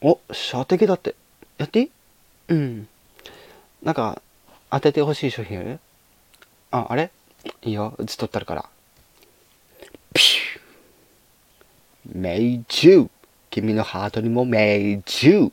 お射的だって。やっていい？うん。なんか当ててほしい商品。あるああれ？いいよ。ずっとったるから。ピュー。命中。君のハートにも命中。